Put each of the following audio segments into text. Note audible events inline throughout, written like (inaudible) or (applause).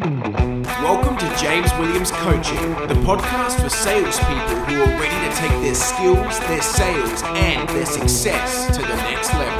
Welcome to James Williams Coaching, the podcast for salespeople who are ready to take their skills, their sales, and their success to the next level.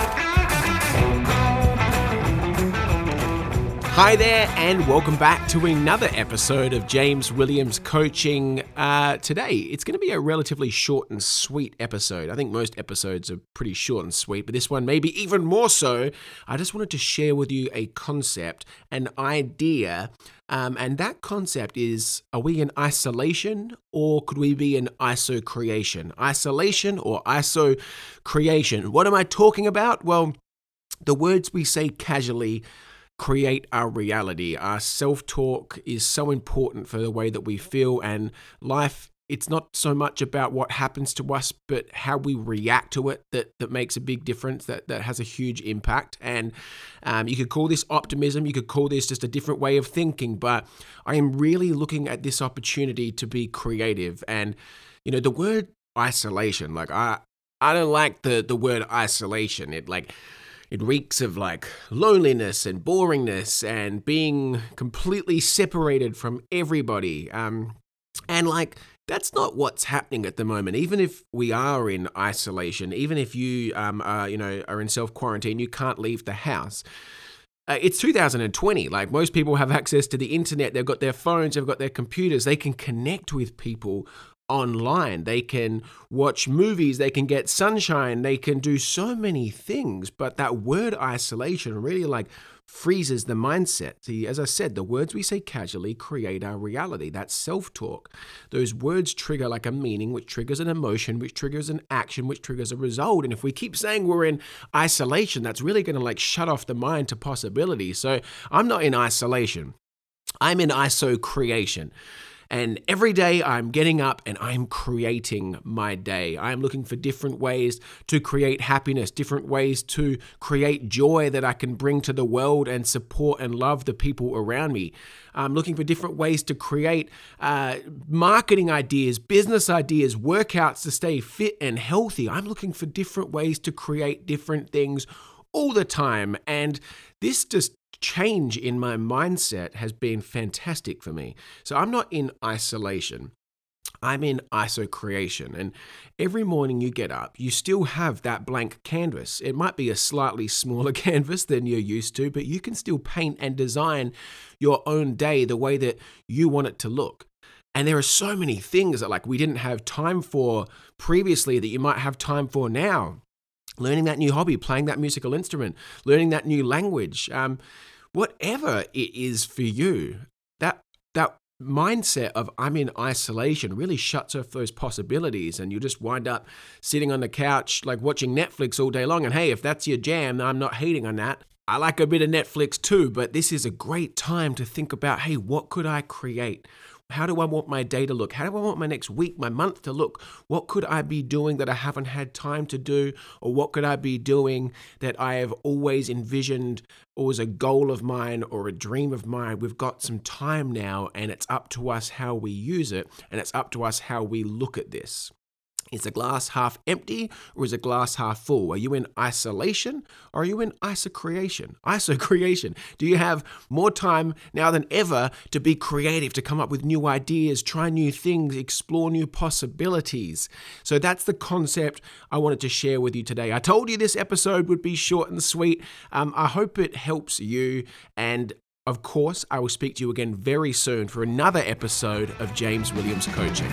Hi there, and welcome back to another episode of James Williams Coaching. Uh, today, it's going to be a relatively short and sweet episode. I think most episodes are pretty short and sweet, but this one maybe even more so. I just wanted to share with you a concept, an idea, um, and that concept is are we in isolation or could we be in ISO creation? Isolation or ISO creation? What am I talking about? Well, the words we say casually create our reality. Our self talk is so important for the way that we feel, and life. It's not so much about what happens to us, but how we react to it that, that makes a big difference, that, that has a huge impact. And um, you could call this optimism, you could call this just a different way of thinking, but I am really looking at this opportunity to be creative. And, you know, the word isolation, like, I, I don't like the, the word isolation. It, like, it reeks of like loneliness and boringness and being completely separated from everybody. Um, and like, that's not what's happening at the moment. Even if we are in isolation, even if you, um, are, you know, are in self quarantine, you can't leave the house. Uh, it's 2020. Like most people have access to the internet, they've got their phones, they've got their computers, they can connect with people online. They can watch movies, they can get sunshine, they can do so many things. But that word isolation really like freezes the mindset. See, as I said, the words we say casually create our reality. That's self talk. Those words trigger like a meaning, which triggers an emotion, which triggers an action, which triggers a result. And if we keep saying we're in isolation, that's really going to like shut off the mind to possibility. So I'm not in isolation. I'm in ISO creation. And every day I'm getting up and I'm creating my day. I'm looking for different ways to create happiness, different ways to create joy that I can bring to the world and support and love the people around me. I'm looking for different ways to create uh, marketing ideas, business ideas, workouts to stay fit and healthy. I'm looking for different ways to create different things all the time. And this just change in my mindset has been fantastic for me. So I'm not in isolation. I'm in ISO creation. And every morning you get up, you still have that blank canvas. It might be a slightly (laughs) smaller canvas than you're used to, but you can still paint and design your own day the way that you want it to look. And there are so many things that like we didn't have time for previously that you might have time for now learning that new hobby, playing that musical instrument, learning that new language, um, whatever it is for you, that that mindset of I'm in isolation really shuts off those possibilities and you just wind up sitting on the couch like watching Netflix all day long and hey if that's your jam I'm not hating on that. I like a bit of Netflix too but this is a great time to think about hey what could I create how do I want my day to look? How do I want my next week, my month to look? What could I be doing that I haven't had time to do? Or what could I be doing that I have always envisioned or was a goal of mine or a dream of mine? We've got some time now, and it's up to us how we use it, and it's up to us how we look at this. Is the glass half empty or is the glass half full? Are you in isolation or are you in isocreation? (laughs) Isocreation. Do you have more time now than ever to be creative, to come up with new ideas, try new things, explore new possibilities? So that's the concept I wanted to share with you today. I told you this episode would be short and sweet. Um, I hope it helps you. And of course, I will speak to you again very soon for another episode of James Williams Coaching.